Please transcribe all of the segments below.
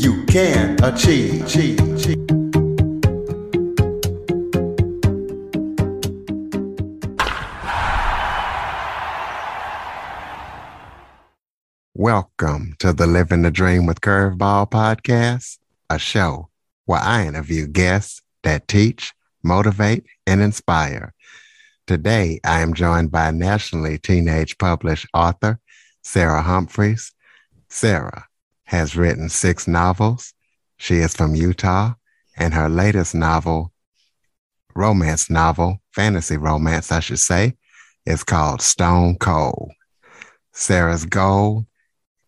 you can achieve. Welcome to the Living the Dream with Curveball podcast, a show where I interview guests that teach, motivate, and inspire. Today, I am joined by nationally teenage published author Sarah Humpherys. Sarah has written six novels. She is from Utah, and her latest novel, romance novel, fantasy romance, I should say, is called Stone Cold. Sarah's goal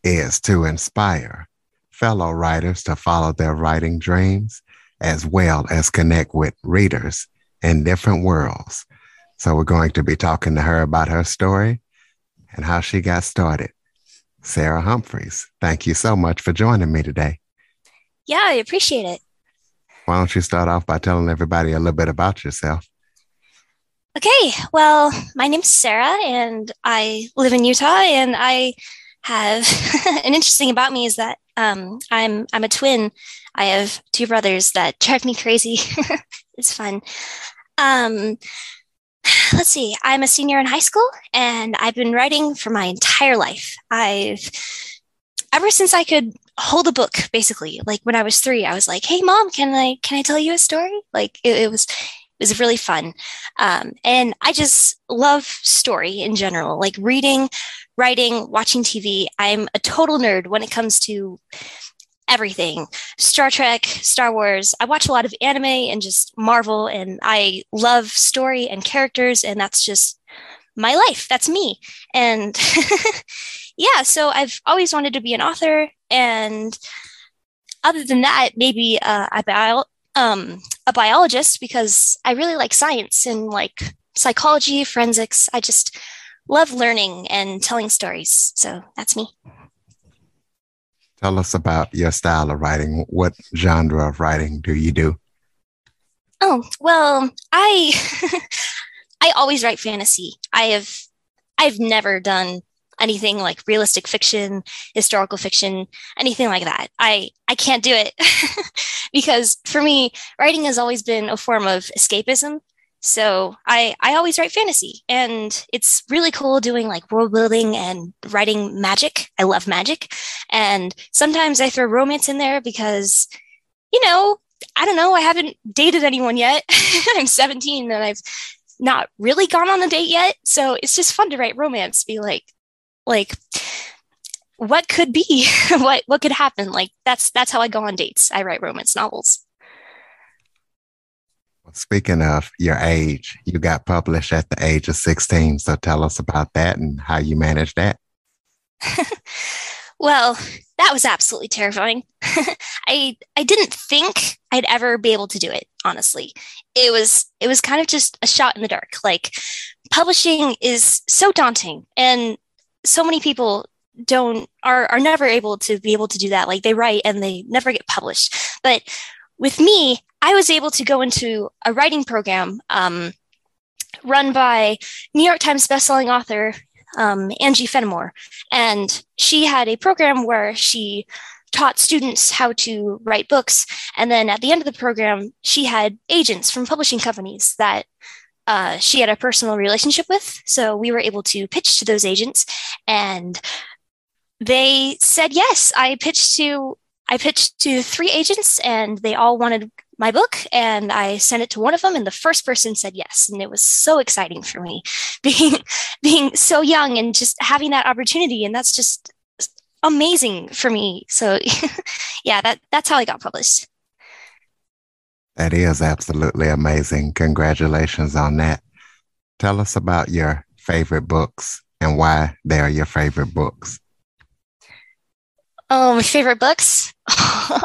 is to inspire fellow writers to follow their writing dreams as well as connect with readers in different worlds. So we're going to be talking to her about her story and how she got started. Sarah Humpherys, thank you so much for joining me today. Yeah, I appreciate it. Why don't you start off by telling everybody a little bit about yourself? Okay, well, my name's Sarah and I live in Utah and I have an interesting about me is that um, I'm I'm a twin. I have two brothers that drive me crazy. it's fun. Um, let's see. I'm a senior in high school, and I've been writing for my entire life. I've ever since I could hold a book, basically. Like when I was three, I was like, "Hey, mom, can I can I tell you a story?" Like it, it was it was really fun. Um, and I just love story in general, like reading, writing, watching TV. I'm a total nerd when it comes to everything Star Trek, Star Wars. I watch a lot of anime and just Marvel, and I love story and characters, and that's just my life. That's me. And yeah, so I've always wanted to be an author. And other than that, maybe uh, a, bio- um, a biologist because I really like science and like psychology, forensics. I just love learning and telling stories. So that's me. Tell us about your style of writing. What genre of writing do you do? Oh, well, I I always write fantasy. I have I've never done anything like realistic fiction, historical fiction, anything like that. I I can't do it because for me, writing has always been a form of escapism. So I I always write fantasy and it's really cool doing like world building and writing magic. I love magic. And sometimes I throw romance in there because you know, I don't know, I haven't dated anyone yet. I'm 17 and I've not really gone on a date yet. So it's just fun to write romance, be like like what could be? what what could happen? Like that's that's how I go on dates. I write romance novels. Speaking of your age, you got published at the age of 16. So tell us about that and how you managed that. well, that was absolutely terrifying. I I didn't think I'd ever be able to do it, honestly. It was it was kind of just a shot in the dark. Like publishing is so daunting and so many people don't are are never able to be able to do that. Like they write and they never get published. But with me, I was able to go into a writing program um, run by New York Times bestselling author um, Angie Fenimore. And she had a program where she taught students how to write books. And then at the end of the program, she had agents from publishing companies that uh, she had a personal relationship with. So we were able to pitch to those agents, and they said yes. I pitched to I pitched to three agents, and they all wanted my book and I sent it to one of them and the first person said yes and it was so exciting for me being being so young and just having that opportunity and that's just amazing for me. So yeah that that's how I got published. That is absolutely amazing. Congratulations on that. Tell us about your favorite books and why they are your favorite books. Oh, my favorite books? Oh,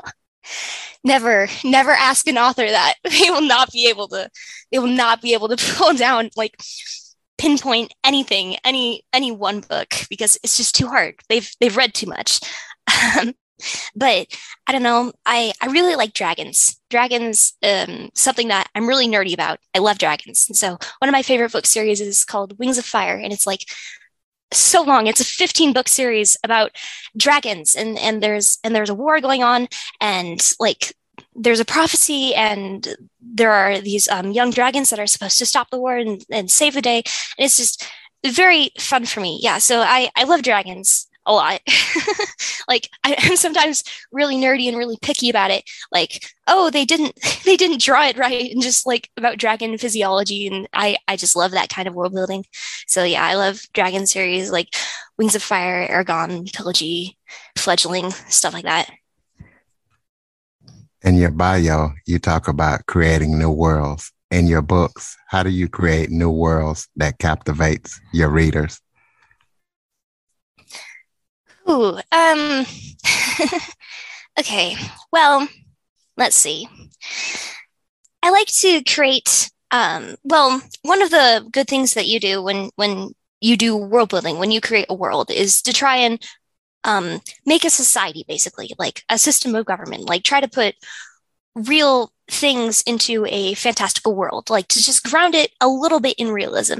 never, never ask an author that. They will not be able to, they will not be able to pull down like pinpoint anything, any any one book because it's just too hard. They've they've read too much. Um, but I don't know. I I really like dragons. Dragons, um, something that I'm really nerdy about. I love dragons. And so one of my favorite book series is called Wings of Fire, and it's like so long. It's a 15 book series about dragons, and and there's and there's a war going on, and like there's a prophecy and there are these um, young dragons that are supposed to stop the war and, and save the day. And it's just very fun for me. Yeah so i i love dragons a lot. Like I, am sometimes really nerdy and really picky about it. Like oh they didn't they didn't draw it right and just like about dragon physiology. And i i just love that kind of world building. So yeah i love dragon series like wings of fire Eragon, trilogy fledgling stuff like that in your bio, you talk about creating new worlds. In your books, how do you create new worlds that captivates your readers? Ooh, um, okay. Well, let's see. I like to create. Um, well, one of the good things that you do when when you do world building, when you create a world, is to try and um, make a society basically like a system of government like try to put real things into a fantastical world like to just ground it a little bit in realism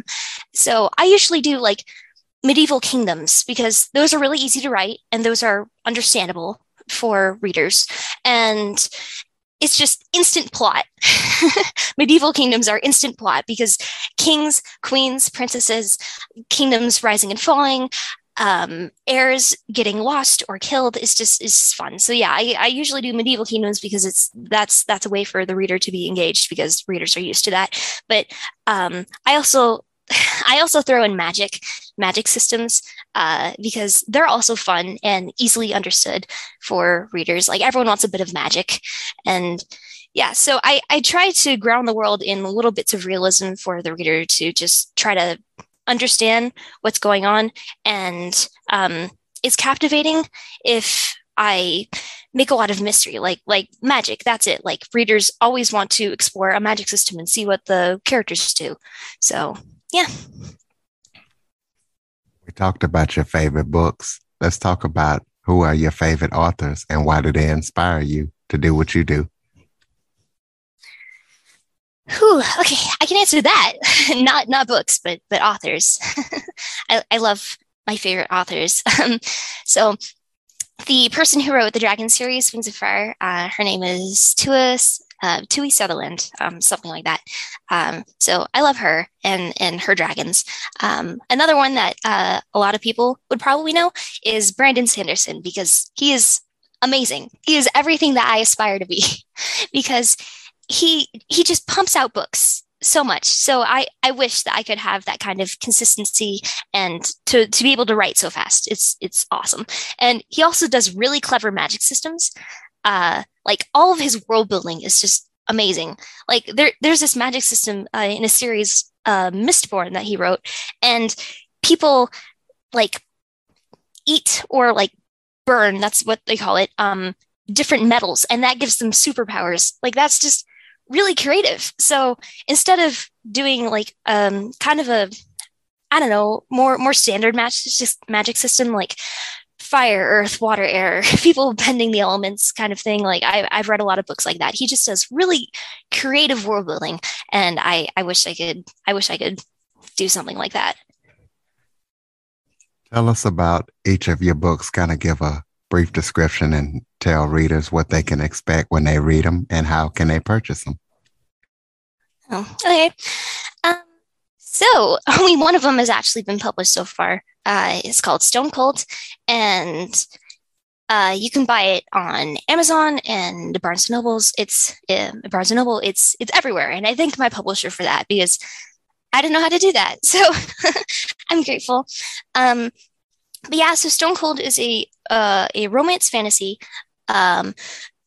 so i usually do like medieval kingdoms because those are really easy to write and those are understandable for readers and it's just instant plot. Medieval kingdoms are instant plot because kings, queens, princesses, kingdoms rising and falling, um, heirs getting lost or killed is just is fun. So yeah, I, I usually do medieval kingdoms because it's that's that's a way for the reader to be engaged because readers are used to that. But um, I also I also throw in magic magic systems uh, because they're also fun and easily understood for readers. Like everyone wants a bit of magic, and yeah, so I I try to ground the world in little bits of realism for the reader to just try to understand what's going on and um, it's captivating if I make a lot of mystery, like like magic. That's it. Like readers always want to explore a magic system and see what the characters do. So yeah. We talked about your favorite books. Let's talk about who are your favorite authors and why do they inspire you to do what you do? Whew, okay, I can answer that. not not books, but but authors. I, I love my favorite authors. Um, so the person who wrote the Dragon series, Wings of Fire, uh, her name is Tua uh, Tui Sutherland, um, something like that. Um, so I love her and and her dragons. Um, another one that uh, a lot of people would probably know is Brandon Sanderson because he is amazing. He is everything that I aspire to be because he he just pumps out books so much. So I I wish that I could have that kind of consistency and to to be able to write so fast. It's it's awesome. And he also does really clever magic systems. Uh, like all of his world building is just amazing. Like there there's this magic system uh, in a series uh, Mistborn that he wrote, and people like eat or like burn. That's what they call it. Um, different metals, and that gives them superpowers. Like that's just really creative. So instead of doing like um, kind of a I don't know more more standard just magic system like fire, earth, water, air, people bending the elements kind of thing. Like I, I've read a lot of books like that. He just does really creative world building, and I I wish I could I wish I could do something like that. Tell us about each of your books. Kind of give a brief description and tell readers what they can expect when they read them and how can they purchase them. Oh, okay. Um, so only one of them has actually been published so far. Uh, it's called Stone Cold, and uh, you can buy it on Amazon and Barnes and Nobles. It's uh, Barnes and Noble. It's it's everywhere, and I thank my publisher for that because I didn't know how to do that. So I'm grateful. Um, but yeah, so Stone Cold is a uh, a romance fantasy um,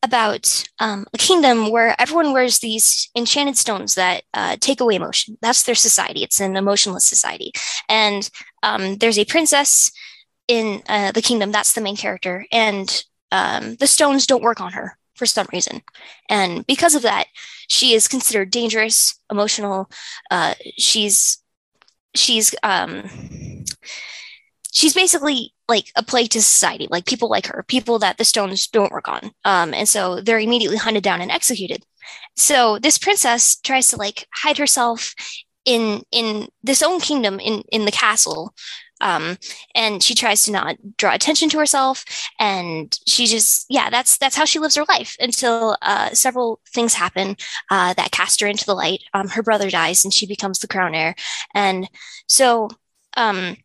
about um, a kingdom where everyone wears these enchanted stones that uh, take away emotion. That's their society. It's an emotionless society, and um, there's a princess in uh, the kingdom. That's the main character, and um, the stones don't work on her for some reason. And because of that, she is considered dangerous, emotional. Uh, she's she's um, she's basically like a plague to society, like people like her, people that the stones don't work on. Um, and so they're immediately hunted down and executed. So this princess tries to like hide herself in in this own kingdom in in the castle um, and she tries to not draw attention to herself and she just yeah that's that's how she lives her life until uh, several things happen uh, that cast her into the light um, her brother dies and she becomes the crown heir and so um,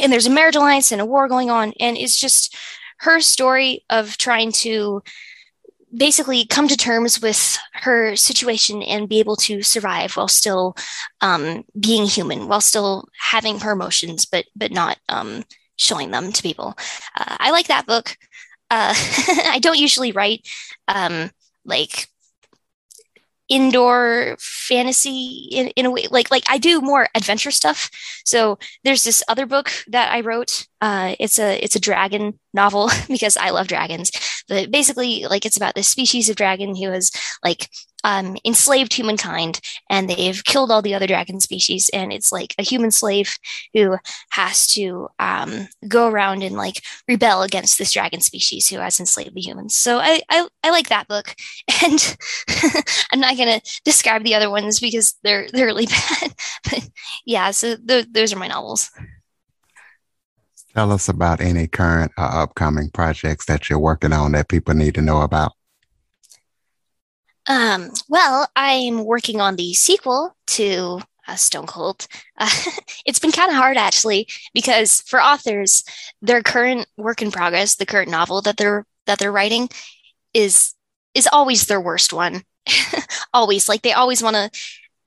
and there's a marriage alliance and a war going on and it's just her story of trying to basically come to terms with her situation and be able to survive while still um, being human, while still having her emotions, but but not um, showing them to people. Uh, I like that book. Uh, I don't usually write um, like indoor fantasy in, in a way like like i do more adventure stuff. So there's this other book that i wrote. Uh, it's a it's a dragon novel because i love dragons but basically like it's about this species of dragon who has like um, enslaved humankind and they've killed all the other dragon species and it's like a human slave who has to um, go around and like rebel against this dragon species who has enslaved the humans. So i i, I like that book and i'm not going to describe the other ones because they're they're really bad. But yeah so th- those are my novels Tell us about any current or upcoming projects that you're working on that people need to know about. Um, well, I'm working on the sequel to uh, Stone Cold. Uh, it's been kind of hard actually because for authors, their current work in progress, the current novel that they're that they're writing, is is always their worst one. always, like they always want to.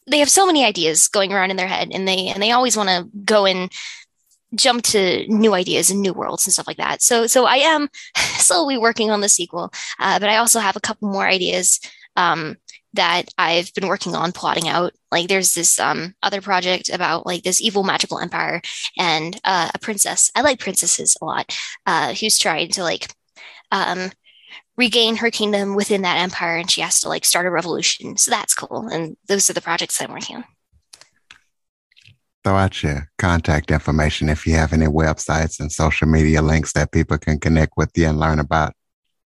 They have so many ideas going around in their head, and they and they always want to go and jump to new ideas and new worlds and stuff like that. So so I am slowly working on the sequel, uh, but I also have a couple more ideas um, that I've been working on plotting out. Like there's this um, other project about like this evil magical empire and uh, a princess. I like princesses a lot. Uh, who's trying to like um, regain her kingdom within that empire, and she has to like start a revolution. So that's cool. And those are the projects I'm working on. Throw out your contact information if you have any websites and social media links that people can connect with you and learn about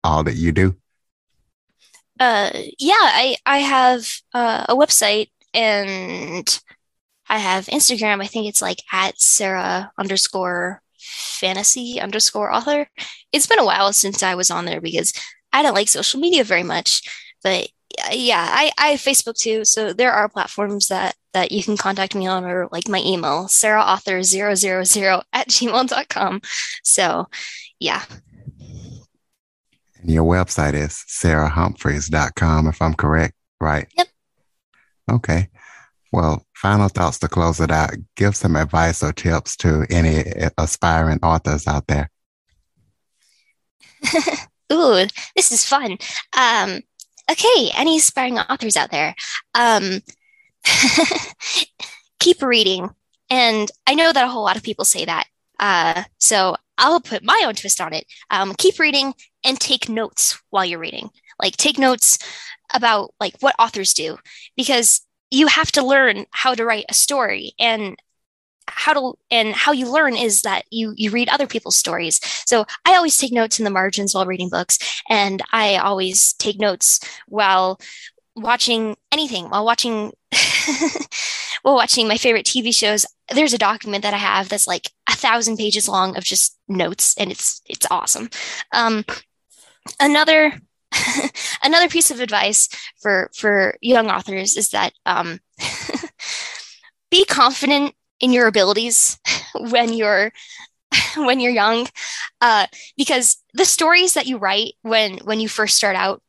all that you do. Uh, yeah, I I have uh, a website and I have Instagram. I think it's like at Sarah underscore fantasy underscore author. It's been a while since I was on there because I don't like social media very much. But yeah, I, I have Facebook too. So there are platforms that that you can contact me on or like my email, sarahauthor000 at gmail.com. So yeah, and your website is sarahhumpherys.com, if I'm correct, right? Yep. Okay. Well, final thoughts to close it out. Give some advice or tips to any aspiring authors out there. Ooh, this is fun. Um, okay, any aspiring authors out there? Um, keep reading. And I know that a whole lot of people say that. Uh, so I'll put my own twist on it. Um, keep reading and take notes while you're reading. Like take notes about like what authors do because you have to learn how to write a story and how to and how you learn is that you you read other people's stories. So i always take notes in the margins while reading books and i always take notes while watching anything while watching while watching my favorite tv shows. There's a document that i have that's like a thousand pages long of just notes and it's it's awesome. Um, another another piece of advice for for young authors is that um, be confident in your abilities when you're when you're young uh, because the stories that you write when when you first start out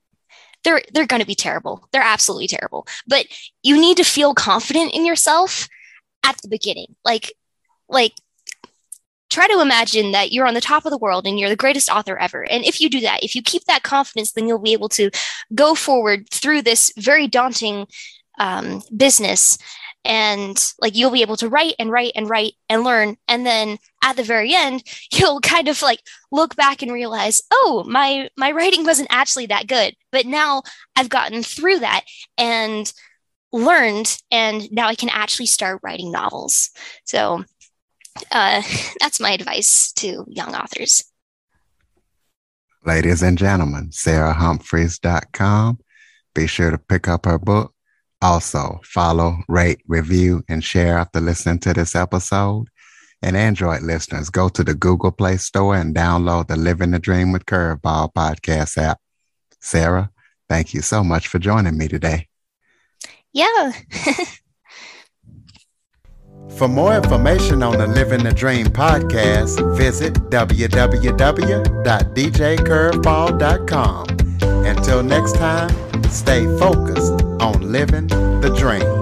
they're they're going to be terrible. They're absolutely terrible. But you need to feel confident in yourself at the beginning. Like like try to imagine that you're on the top of the world and you're the greatest author ever. And if you do that, if you keep that confidence, then you'll be able to go forward through this very daunting um, business and like you'll be able to write and write and write and learn. And then at the very end you'll kind of like look back and realize oh my my writing wasn't actually that good. But now i've gotten through that and learned and now i can actually start writing novels. So uh, that's my advice to young authors. Ladies and gentlemen sarahhumpherys.com be sure to pick up her book also, follow, rate, review, and share after listening to this episode. And Android listeners, go to the Google Play Store and download the Living the Dream with Curveball podcast app. Sarah, thank you so much for joining me today. Yeah. for more information on the Living the Dream podcast, visit www.djcurveball.com. Until next time, stay focused on living the dream.